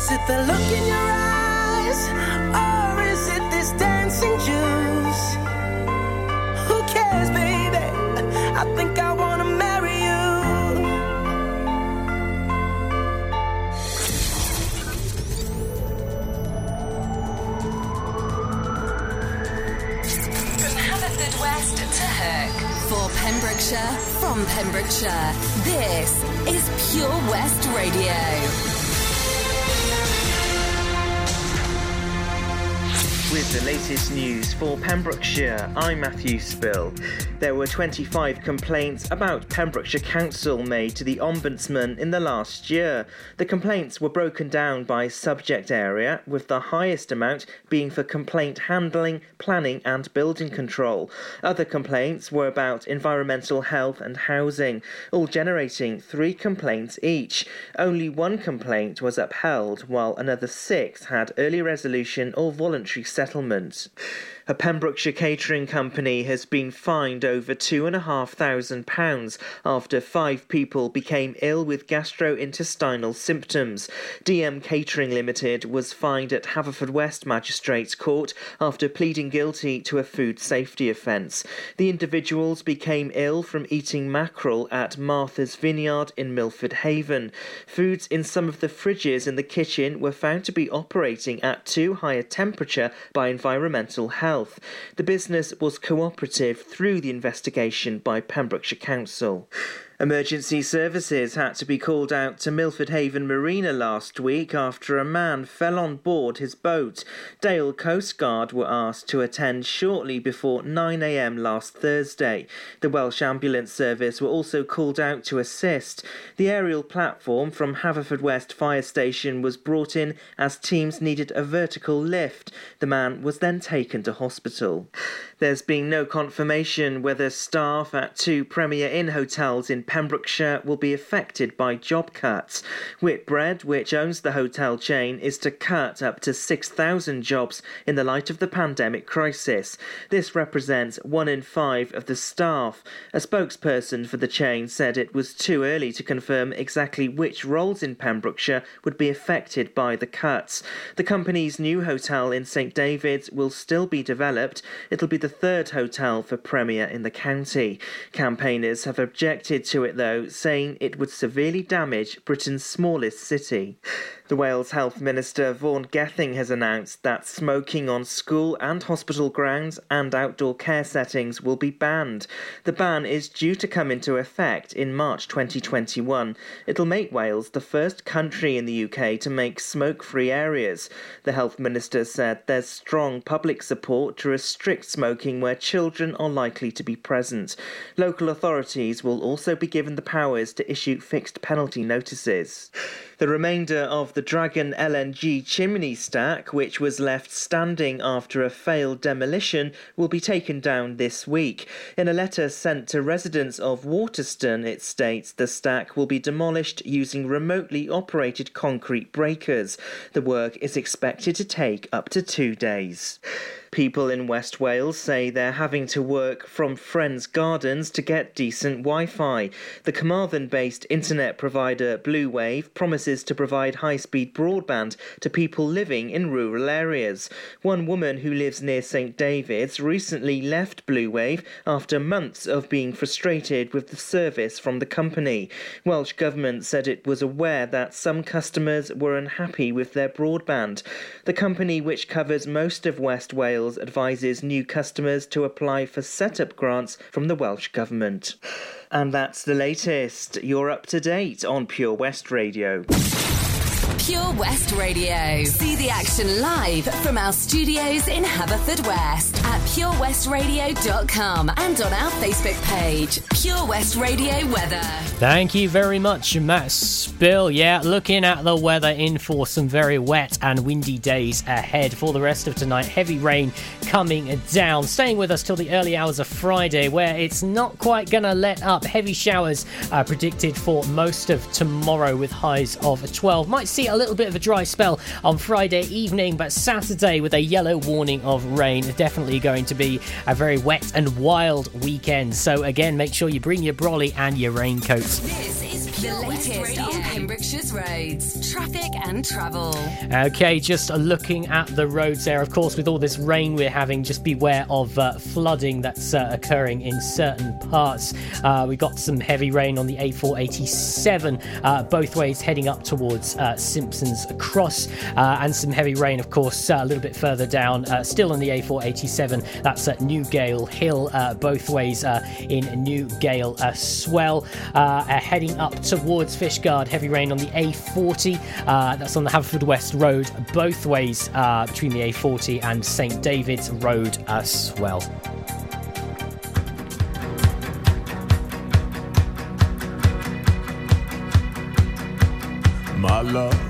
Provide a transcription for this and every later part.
Is it the look in your eyes? Or is it this dancing juice? Who cares, baby? I think I wanna marry you. From Haverfordwest to Hook. For Pembrokeshire, from Pembrokeshire, this is Pure West Radio. With the latest news for Pembrokeshire, I'm Matthew Spill. There were 25 complaints about Pembrokeshire Council made to the Ombudsman in the last year. The complaints were broken down by subject area, with the highest amount being for complaint handling, planning, and building control. Other complaints were about environmental health and housing, all generating three complaints each. Only one complaint was upheld, while another six had early resolution or voluntary settlement. A Pembrokeshire catering company has been fined over £2,500 after five people became ill with gastrointestinal symptoms. DM Catering Limited was fined at Haverfordwest Magistrates Court after pleading guilty to a food safety offence. The individuals became ill from eating mackerel at Martha's Vineyard in Milford Haven. Foods in some of the fridges in the kitchen were found to be operating at too high a temperature by environmental health. The business was cooperative through the investigation by Pembrokeshire Council. Emergency services had to be called out to Milford Haven Marina last week after a man fell on board his boat. Dale Coast Guard were asked to attend shortly before 9am last Thursday. The Welsh Ambulance Service were also called out to assist. The aerial platform from Haverfordwest Fire Station was brought in as teams needed a vertical lift. The man was then taken to hospital. There's been no confirmation whether staff at two Premier Inn hotels in Pembrokeshire will be affected by job cuts. Whitbread, which owns the hotel chain, is to cut up to 6,000 jobs in the light of the pandemic crisis. This represents one in five of the staff. A spokesperson for the chain said it was too early to confirm exactly which roles in Pembrokeshire would be affected by the cuts. The company's new hotel in St David's will still be developed. It'll be the third hotel for Premier Inn the county. Campaigners have objected to it though, saying it would severely damage Britain's smallest city. The Wales Health Minister Vaughan Gething has announced that smoking on school and hospital grounds and outdoor care settings will be banned. The ban is due to come into effect in March 2021. It'll make Wales the first country in the UK to make smoke free areas. The Health Minister said there's strong public support to restrict smoking where children are likely to be present. Local authorities will also be given the powers to issue fixed penalty notices. The remainder of the Dragon LNG chimney stack, which was left standing after a failed demolition, will be taken down this week. In a letter sent to residents of Waterston, it states the stack will be demolished using remotely operated concrete breakers. The work is expected to take up to two days. People in West Wales say they're having to work from friends' gardens to get decent Wi Fi. The Carmarthen based internet provider Blue Wave promises to provide high speed broadband to people living in rural areas. One woman who lives near St David's recently left Blue Wave after months of being frustrated with the service from the company. Welsh Government said it was aware that some customers were unhappy with their broadband. The company, which covers most of West Wales, advises new customers to apply for setup grants from the Welsh Government. And that's the latest. You're up to date on Pure West Radio. Pure West Radio. See the action live from our studios in Haverfordwest at purewestradio.com and on our Facebook page, Pure West Radio Weather. Thank you very much, Matt Spill. Yeah, looking at the weather in for some very wet and windy days ahead for the rest of tonight. Heavy rain coming down, staying with us till the early hours of Friday, where it's not quite going to let up. Heavy showers are predicted for most of tomorrow with highs of 12. Might see a little bit of a dry spell on Friday evening, but Saturday with a yellow warning of rain. Definitely going to be a very wet and wild weekend. So, again, make sure you bring your brolly and your raincoat. This is Pure West on Pembrokeshire's roads, traffic and travel. Okay, just looking at the roads there. Of course, with all this rain we're having, just beware of uh, flooding that's uh, occurring in certain parts. Uh, we got some heavy rain on the A487, uh, both ways heading up towards uh, Simpsons Cross, uh, and some heavy rain, of course, uh, a little bit further down, uh, still on the A487. That's at Newgale Hill, uh, both ways in Newgale as well. heading up towards Fishguard, heavy rain on the A40. that's on the Haverfordwest Road, both ways between the A40 and St David's Road as well. My love,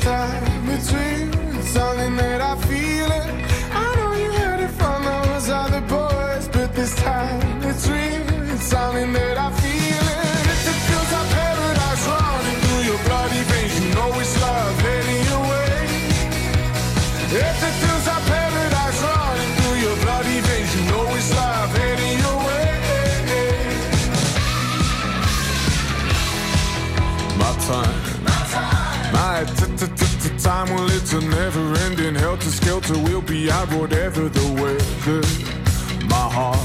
time between. Something that I feel time, well, it's a never ending helter skelter. We'll be out whatever the weather. My heart,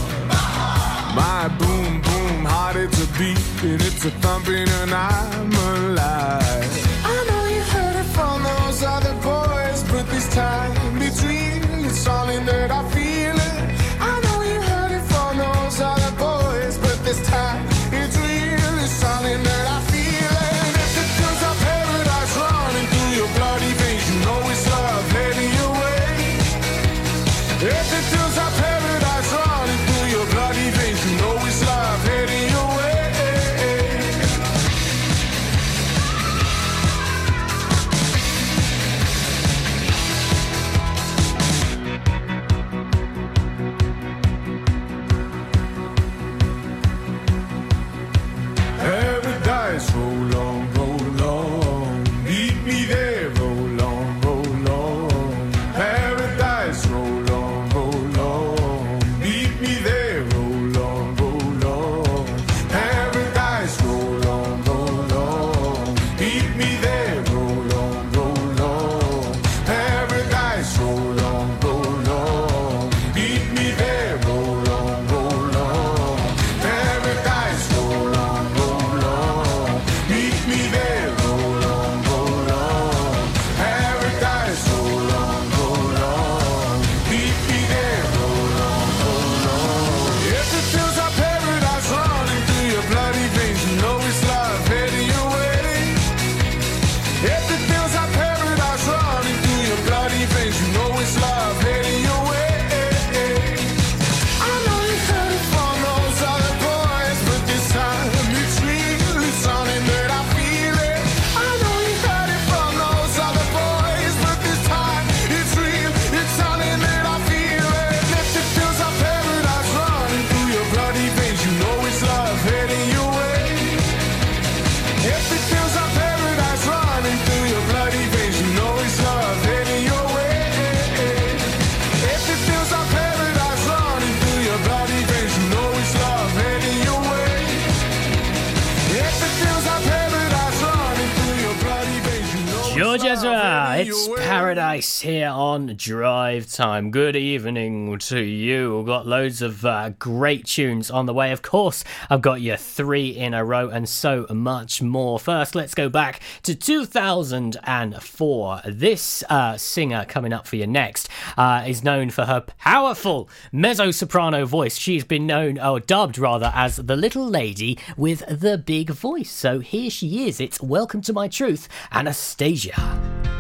my boom boom heart, it's a beat and it's a thumping, and I'm alive. I know you heard it from those other boys, but this time between it's something that I feel here on Drive Time. Good evening to you. We've got loads of uh, great tunes on the way. Of course, I've got you three in a row and so much more. First, let's go back to 2004. This uh, singer coming up for you next uh, is known for her powerful mezzo soprano voice. She's been known, or dubbed rather, as the little lady with the big voice. So here she is. It's Welcome to My Truth, Anastacia.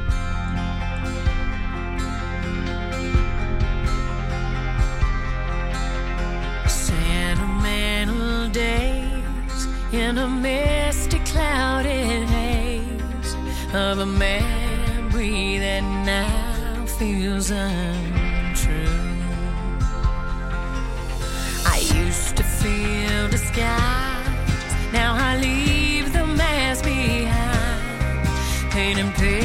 In a misty, clouded haze. Of a memory that now feels untrue. I used to feel disguised, now I leave the mask behind, painting pictures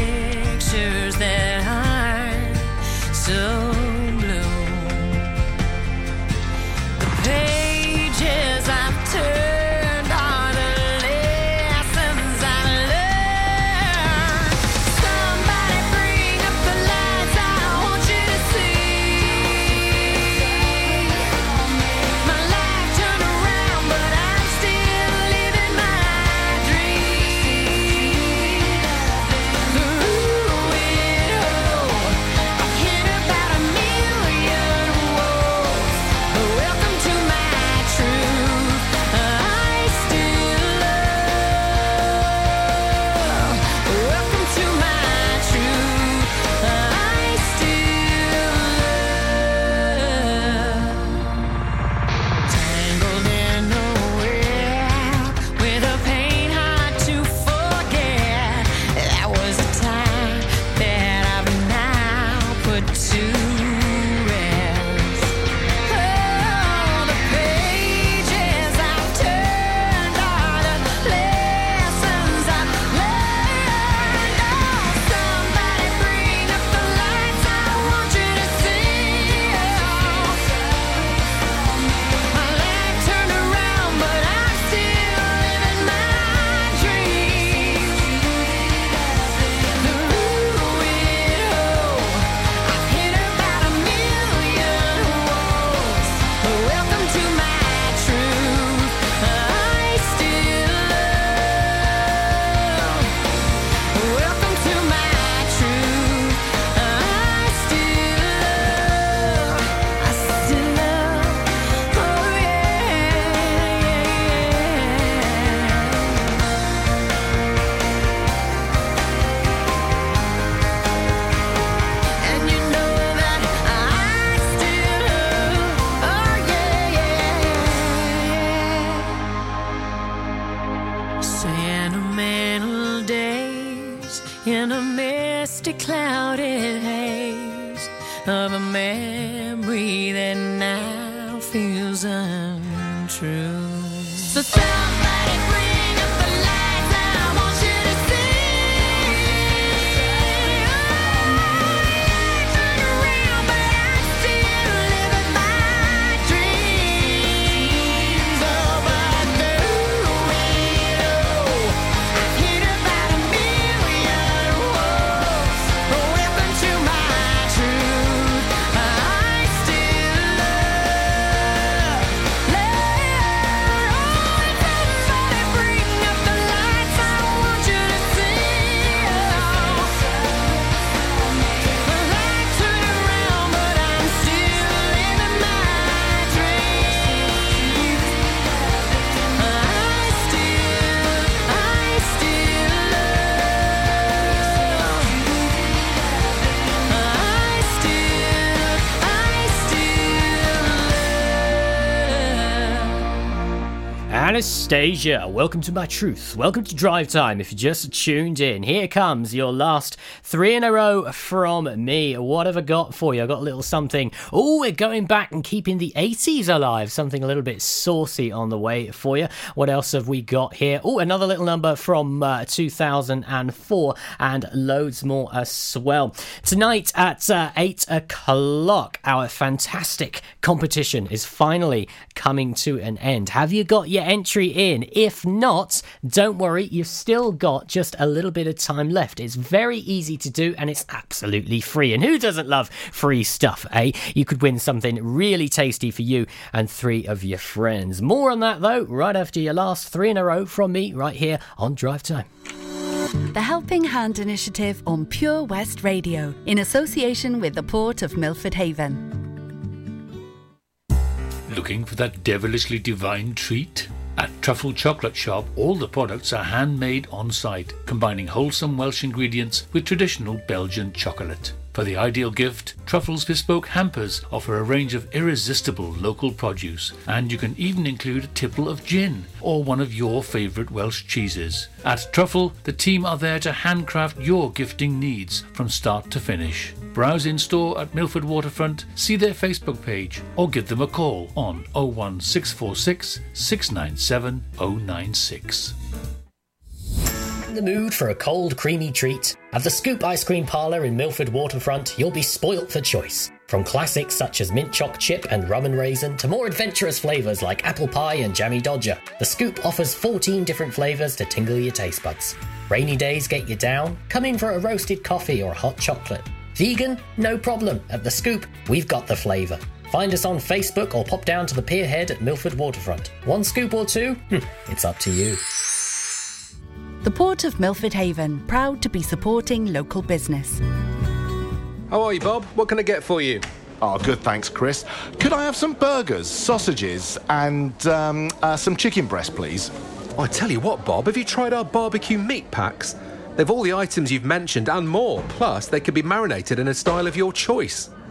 Love. Anastacia, welcome to my truth. Welcome to Drive Time. If you just tuned in, here comes your last three in a row from me. What have I got for you? I got a little something. Oh, we're going back and keeping the 80s alive. Something a little bit saucy on the way for you. What else have we got here? Oh, another little number from uh, 2004 and loads more as well. Tonight at uh, 8 o'clock, our fantastic competition is finally coming to an end. Have you got your entry in. If not, don't worry, you've still got just a little bit of time left. It's very easy to do and it's absolutely free. And who doesn't love free stuff, eh? You could win something really tasty for you and three of your friends. More on that though, right after your last three in a row from me, right here on Drive Time. The Helping Hand Initiative on Pure West Radio in association with the Port of Milford Haven. Looking for that devilishly divine treat? At Truffle Chocolate Shop, all the products are handmade on site, combining wholesome Welsh ingredients with traditional Belgian chocolate. For the ideal gift, Truffle's bespoke hampers offer a range of irresistible local produce, and you can even include a tipple of gin or one of your favourite Welsh cheeses. At Truffle, the team are there to handcraft your gifting needs from start to finish. Browse in store at Milford Waterfront, see their Facebook page, or give them a call on 01646 697 096. In the mood for a cold, creamy treat? At the Scoop Ice Cream Parlour in Milford Waterfront, you'll be spoilt for choice. From classics such as mint choc chip and rum and raisin to more adventurous flavours like apple pie and jammy dodger, the Scoop offers 14 different flavours to tingle your taste buds. Rainy days get you down? Come in for a roasted coffee or hot chocolate. Vegan? No problem. At the Scoop, we've got the flavour. Find us on Facebook or pop down to the pierhead at Milford Waterfront. One scoop or two? Hmm, it's up to you. The Port of Milford Haven, proud to be supporting local business. How are you, Bob? What can I get for you? Oh, good, thanks, Chris. Could I have some burgers, sausages, and um, uh, some chicken breast, please? I tell you what, Bob, have you tried our barbecue meat packs? They've all the items you've mentioned and more. Plus, they can be marinated in a style of your choice.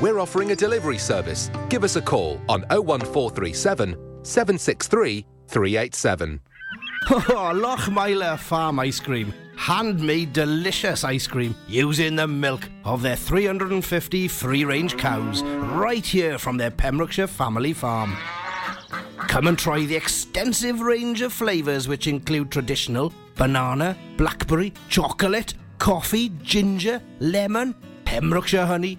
We're offering a delivery service. Give us a call on 01437 763 387. Oh, Lochmeyler Farm Ice Cream. Handmade delicious ice cream using the milk of their 350 free range cows right here from their Pembrokeshire family farm. Come and try the extensive range of flavours which include traditional banana, blackberry, chocolate, coffee, ginger, lemon, Pembrokeshire honey,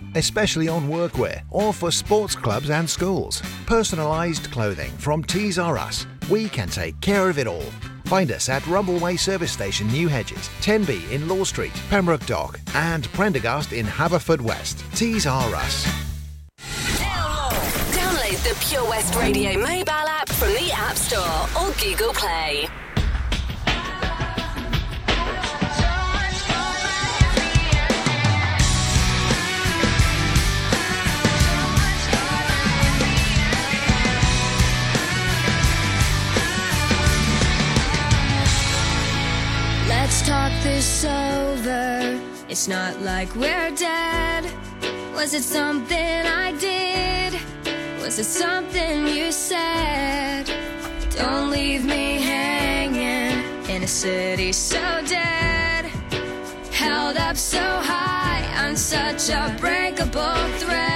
especially on workwear or for sports clubs and schools. Personalised clothing from Tees R Us. We can take care of it all. Find us at Rumbleway Service Station, New Hedges, 10B in Law Street, Pembroke Dock, and Prendergast in Haverfordwest. Tees R Us. Download the Pure West Radio mobile app from the App Store or Google Play. Talk this over. It's not like we're dead. Was it something I did? Was it something you said? Don't leave me hanging in a city so dead. Held up so high on such a breakable thread.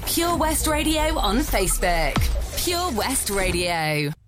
Pure West Radio on Facebook. Pure West Radio.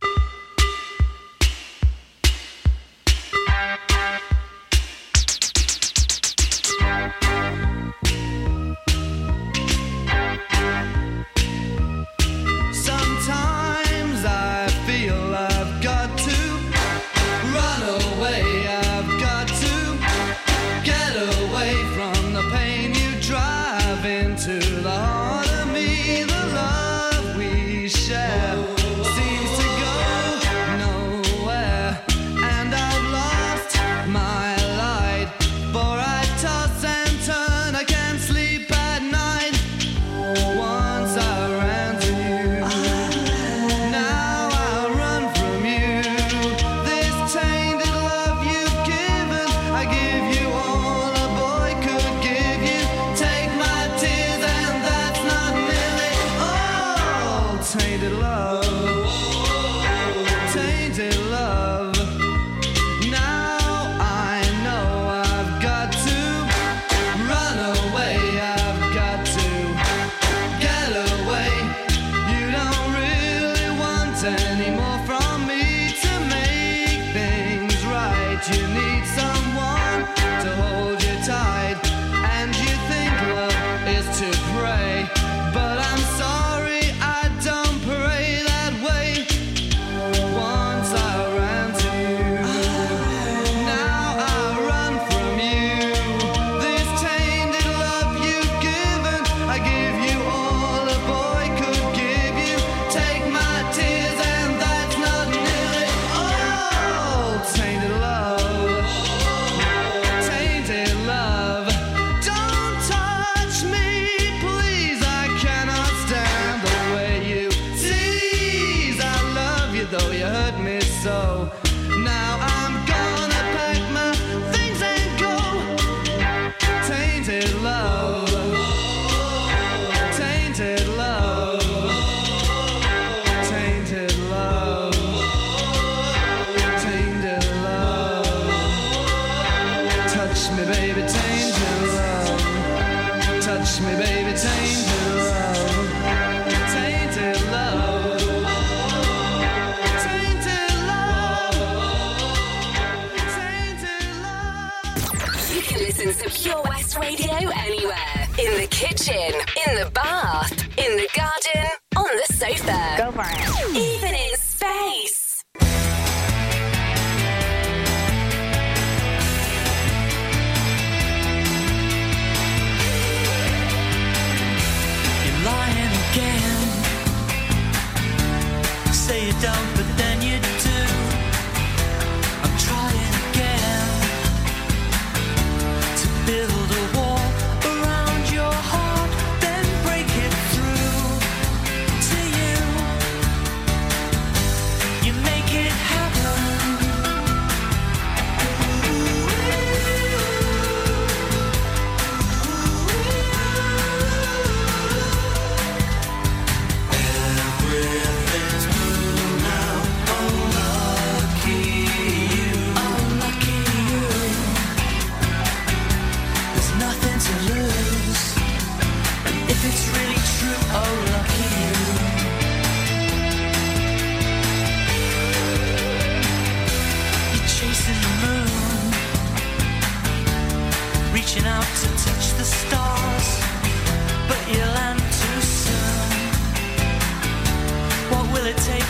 Radio anywhere. In the kitchen,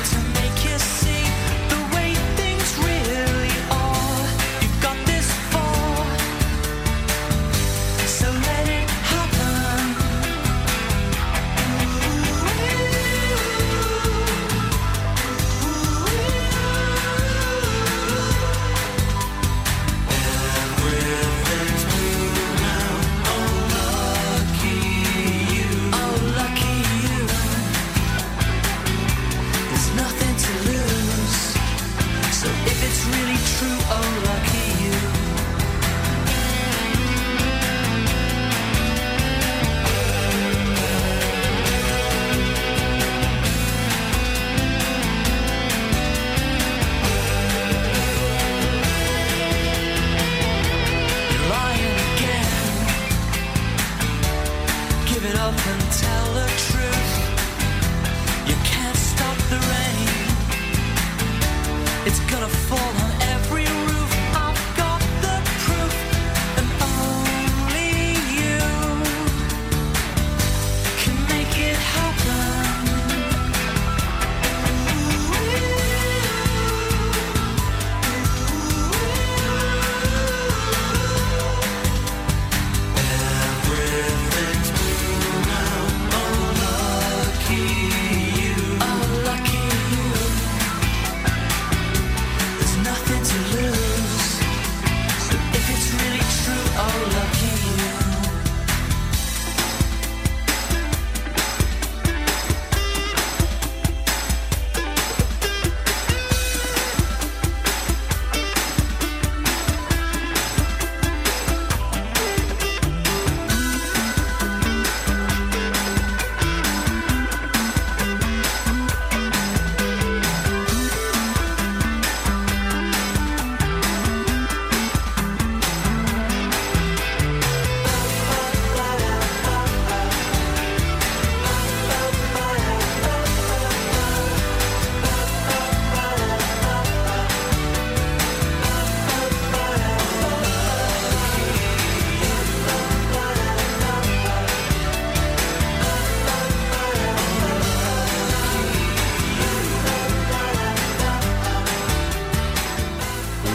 time.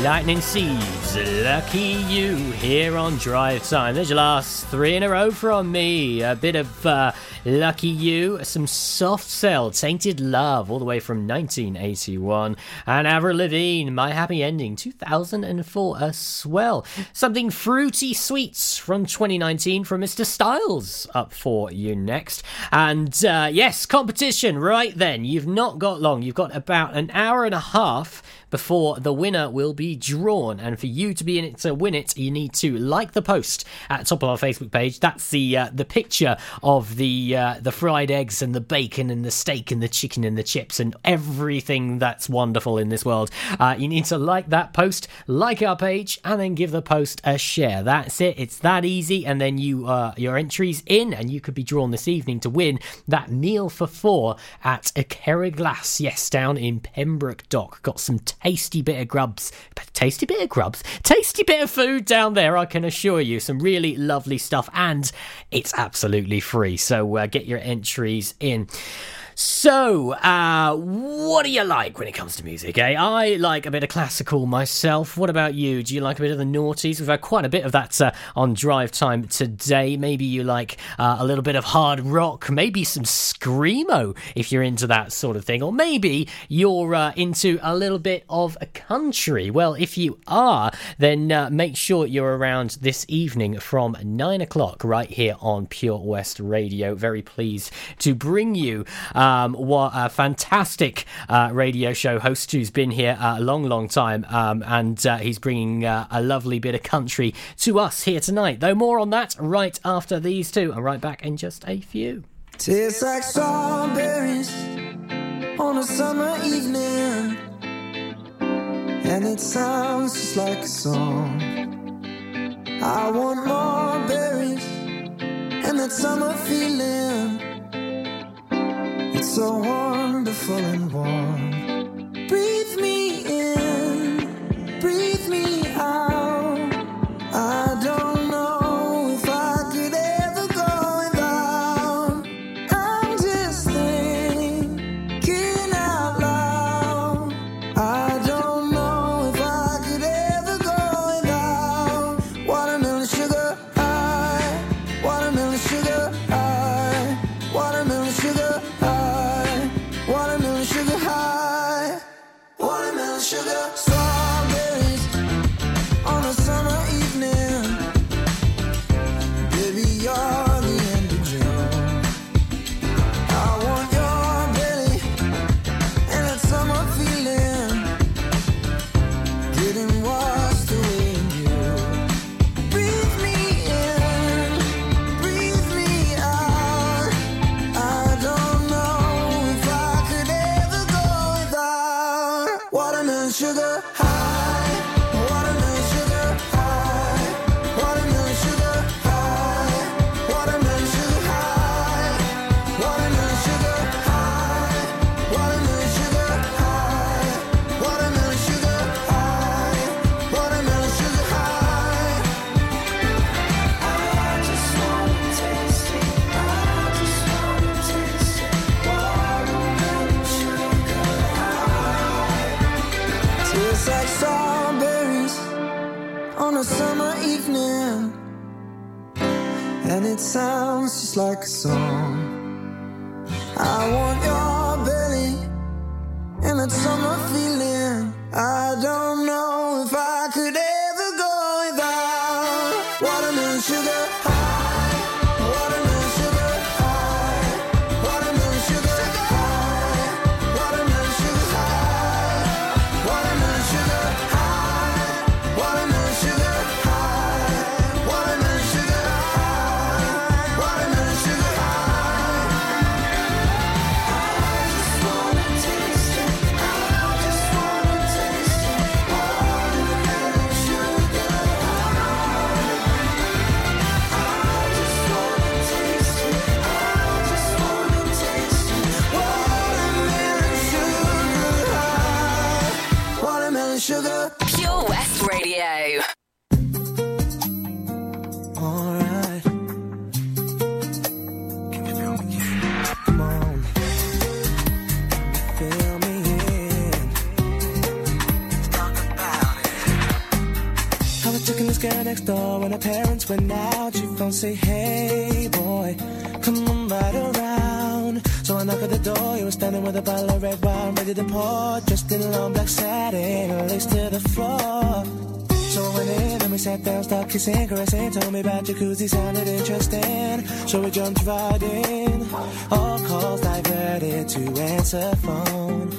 Lightning Seeds, lucky you here on Drive Time. There's your last three in a row from me. A bit of uh, lucky you, some soft cell, tainted love, all the way from 1981, and Avril Lavigne, my happy ending, 2004 as well. Something fruity sweets from 2019 from Mr. Styles up for you next. And uh, yes, competition right then. You've not got long. You've got about an hour and a half before the winner will be drawn. And for you to be in it to win it, you need to like the post at the top of our Facebook page. That's the uh, the picture of the uh, the fried eggs and the bacon and the steak and the chicken and the chips and everything that's wonderful in this world. Uh, you need to like that post, like our page, and then give the post a share. That's it. It's that easy. And then you uh, your entries in, and you could be drawn this evening to win that meal for four at a Glass. Yes, down in Pembroke Dock. Got some tasty bit of grubs. Tasty bit of grubs. Tasty bit of food down there, I can assure you. Some really lovely stuff, and it's absolutely free. So uh, get your entries in. So, uh, what do you like when it comes to music, eh? I like a bit of classical myself. What about you? Do you like a bit of the noughties? We've had quite a bit of that uh, on drive time today. Maybe you like uh, a little bit of hard rock, maybe some screamo if you're into that sort of thing, or maybe you're uh, into a little bit of a country. Well, if you are, then uh, make sure you're around this evening from nine o'clock right here on Pure West Radio. Very pleased to bring you. Um, what a fantastic uh, radio show host who's been here a long, long time, um, and uh, he's bringing uh, a lovely bit of country to us here tonight. Though more on that right after these two, and right back in just a few. Tastes like strawberries on a summer evening, and it sounds just like a song. I want more berries and that summer feeling. So wonderful and warm. Next door when her parents went out. She phone say, Hey boy, come on right around. So I knock at the door. He was standing with a bottle of red wine ready to pour, dressed in a long black satin, laced to the floor. So I went in and we sat down, started kissing, caressing. Told me about jacuzzi, sounded interesting. So we jumped right in. All calls diverted to answer phone.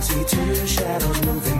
See two shadows moving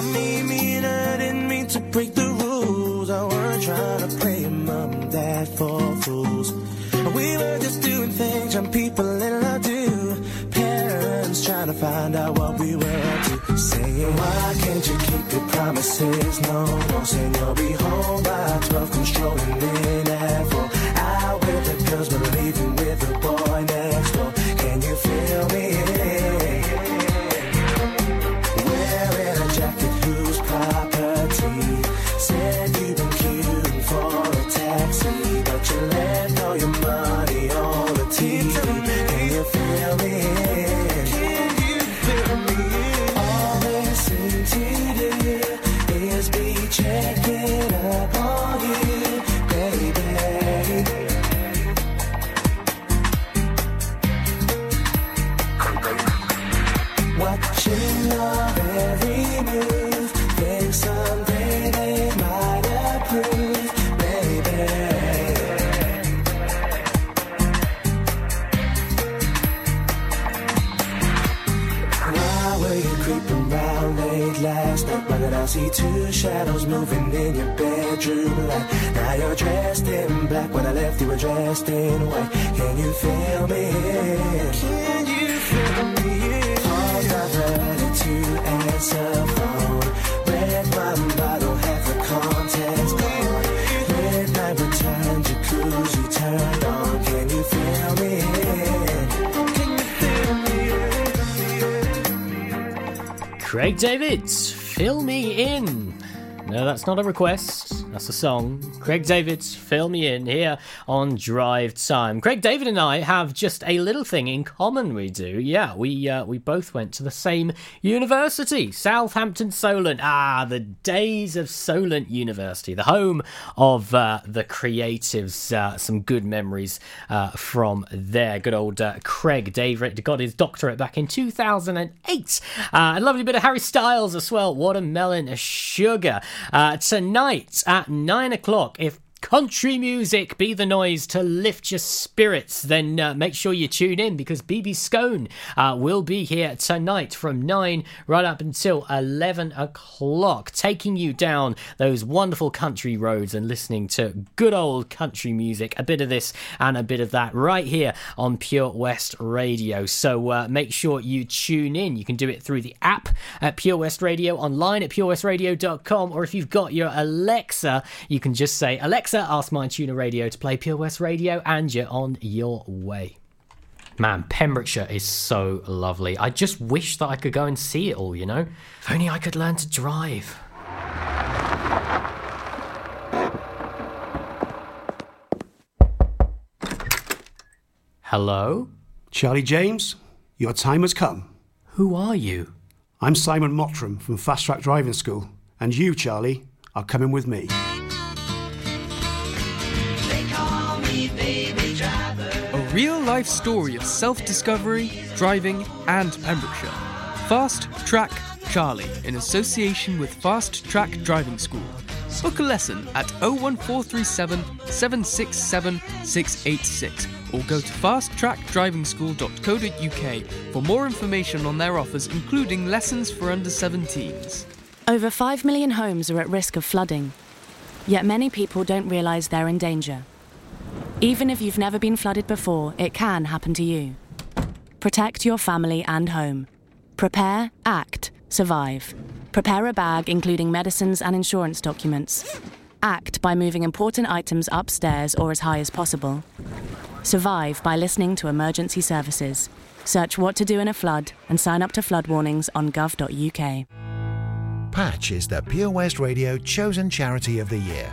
I mean, I didn't mean to break the rules. I weren't trying to play mom and dad for fools. We were just doing things young people in love do. Parents trying to find out what we were up to. Saying, why can't you keep your promises? No, no, saying you'll be home by 12, controlling in at 4. Out with the girls, but leaving with the boy two shadows moving in your bedroom light? Now you're dressed in black. When I left, you were dressed in white. Can you feel me? Can you feel me? To answer phone. Red wine bottle, half the. Midnight return, jacuzzi turned on. Can you feel me? Craig Davids, fill me in. No, that's not a request. That's a song. Craig Davids, fill me in here on Drive Time. Craig David and I have just a little thing in common. We do, yeah. We uh, we both went to the same university, Southampton Solent. Ah, the days of Solent University, the home of uh, the creatives. Uh, some good memories uh, from there. Good old uh, Craig David got his doctorate back in 2008. Uh, a lovely bit of Harry Styles as well. Watermelon Sugar. Tonight at nine o'clock, if country music be the noise to lift your spirits, then uh, make sure you tune in because BB Scone uh, will be here tonight from 9 right up until 11 o'clock, taking you down those wonderful country roads and listening to good old country music, a bit of this and a bit of that right here on Pure West Radio. So uh, make sure you tune in. You can do it through the app at Pure West Radio, online at purewestradio.com, or if you've got your Alexa, you can just say, Alexa, ask myTuner radio to play Pure West Radio, and you're on your way. Man, Pembrokeshire is so lovely. I just wish that I could go and see it all, you know? If only I could learn to drive. Hello? Charlie James, your time has come. Who are you? I'm Simon Mottram from Fast Track Driving School, and you, Charlie, are coming with me. Real life story of self discovery, driving, and Pembrokeshire. Fast Track Charlie in association with Fast Track Driving School. Book a lesson at 01437 767 686 or go to fasttrackdrivingschool.co.uk for more information on their offers, including lessons for under 17s. Over 5 million homes are at risk of flooding. Yet many people don't realise they're in danger. Even if you've never been flooded before, it can happen to you. Protect your family and home. Prepare, act, survive. Prepare a bag including medicines and insurance documents. Act by moving important items upstairs or as high as possible. Survive by listening to emergency services. Search what to do in a flood and sign up to flood warnings on gov.uk. Patch is the Pure West Radio chosen charity of the year.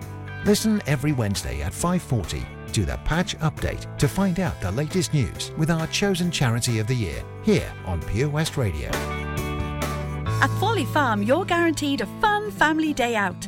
Listen every Wednesday at 5:40 to the Patch Update to find out the latest news with our chosen charity of the year here on Pure West Radio. At Folly Farm, you're guaranteed a fun family day out.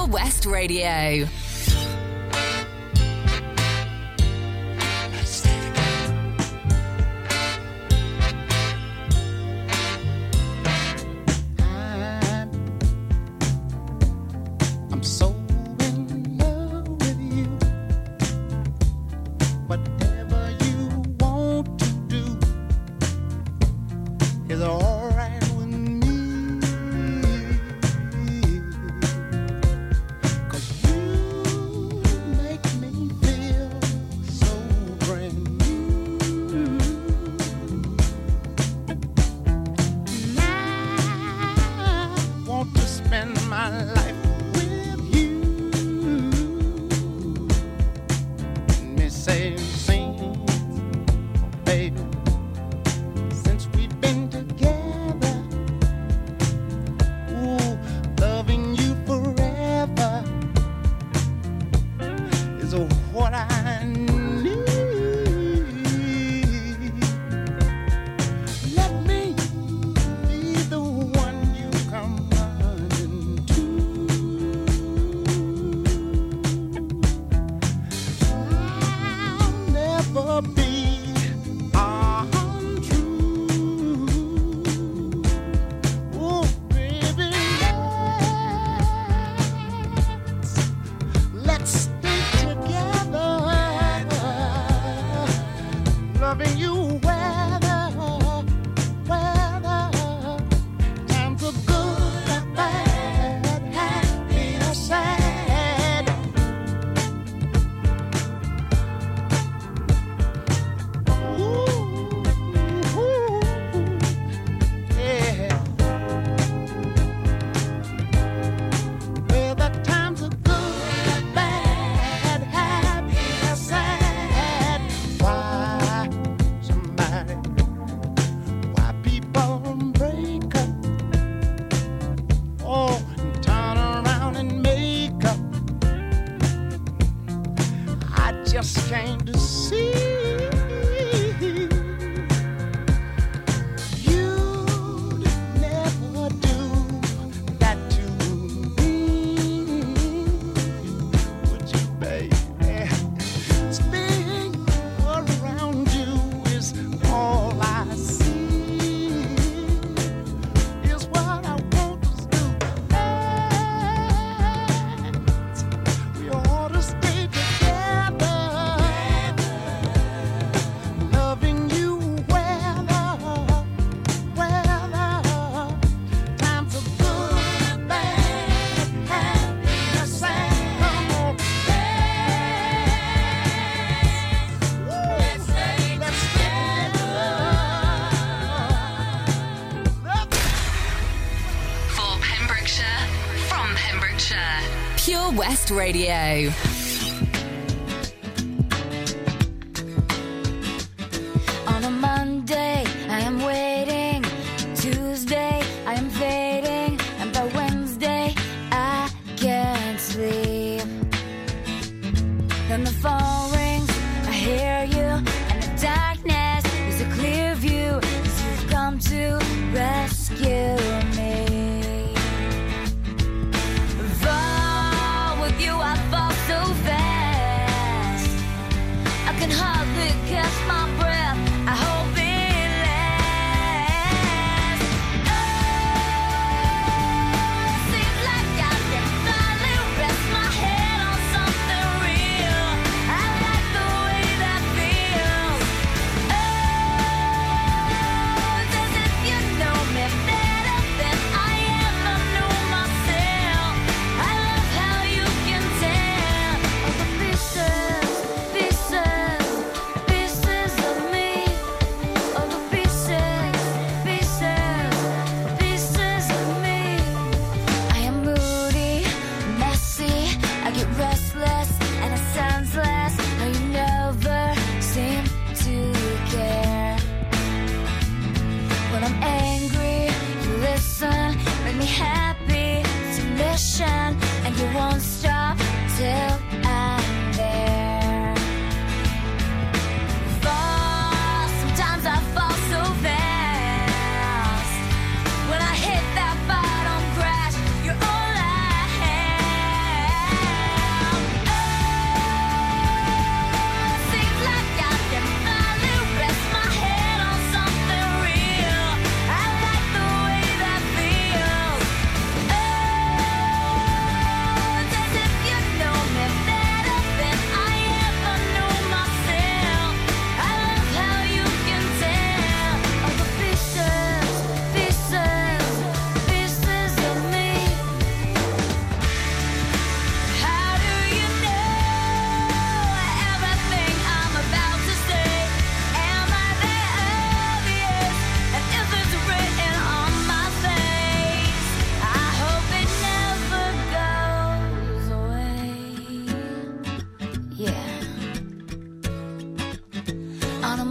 Pure West Radio.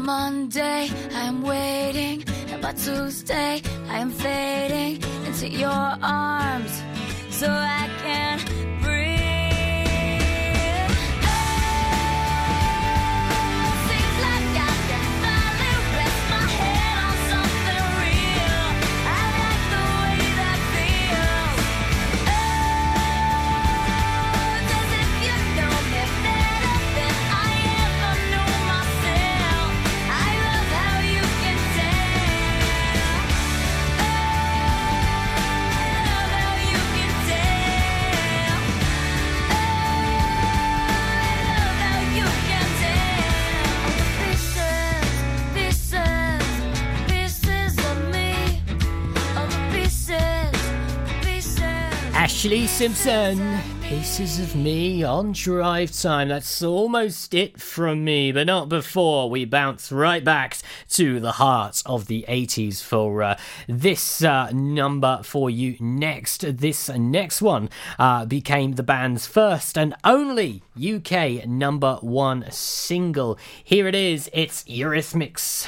Monday, I'm waiting, and by Tuesday, I'm fading into your arms. So I can Ashlee Simpson. Pieces of me on drive time. That's almost it from me, but not before we bounce right back to the heart of the 80s for uh, this uh, number for you next. This next one uh, became the band's first and only UK number one single. Here it is it's Eurythmics.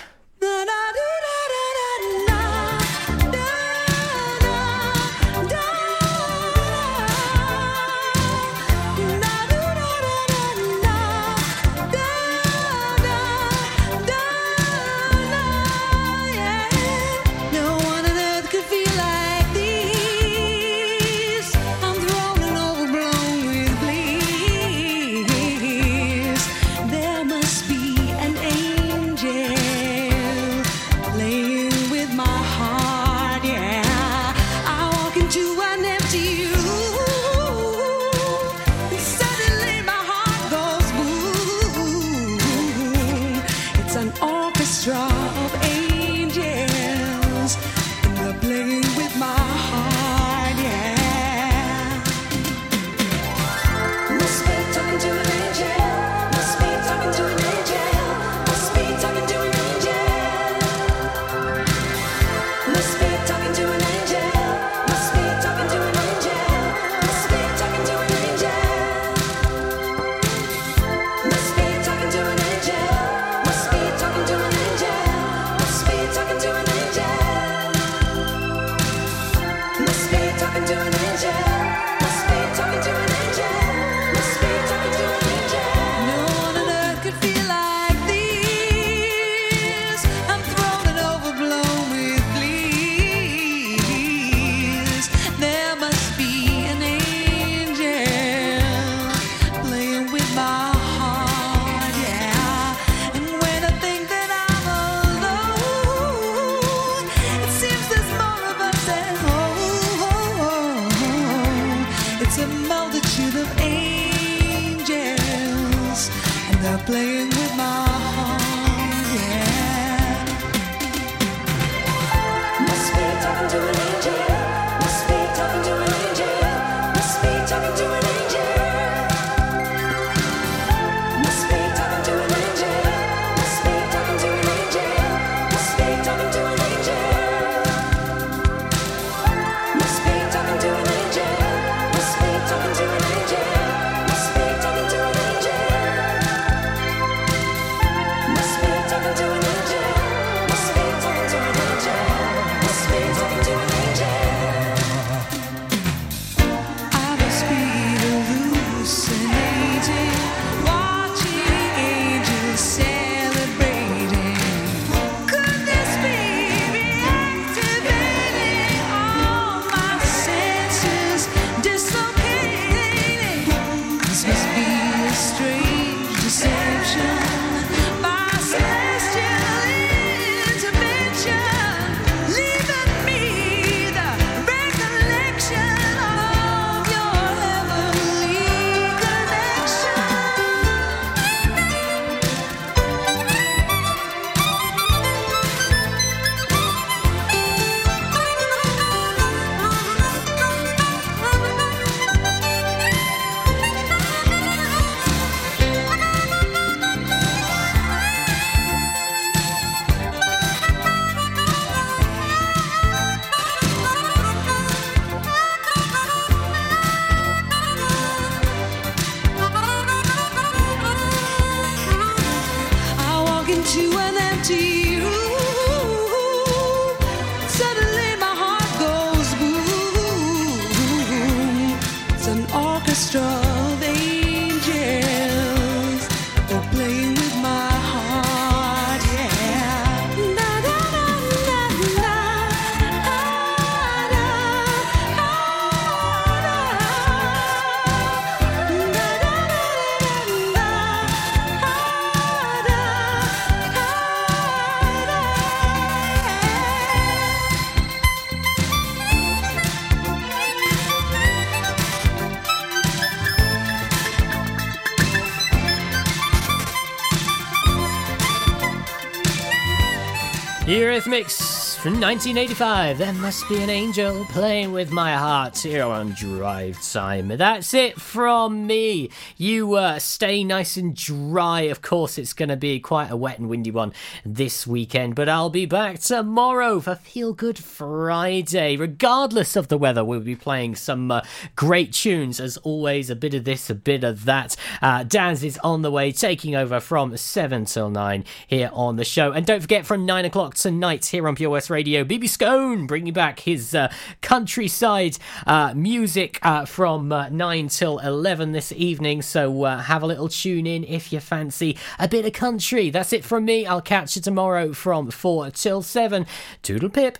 Eurythmics from 1985. There must be an angel playing with my heart here on Drive Time. That's it from me. You uh, stay nice and dry. Of course, it's going to be quite a wet and windy one this weekend, but I'll be back tomorrow for Feel Good Friday. Regardless of the weather, we'll be playing some uh, great tunes as always. A bit of this, a bit of that. Uh, Daz is on the way, taking over from seven till nine here on the show. And don't forget, from nine o'clock tonight here on Pure West Radio, BB Scone bringing back his uh, countryside uh, music uh, from uh, 9 till 11 this evening. So uh, have a little tune in if you fancy a bit of country. That's it from me. I'll catch you tomorrow from 4 till 7. Toodle pip.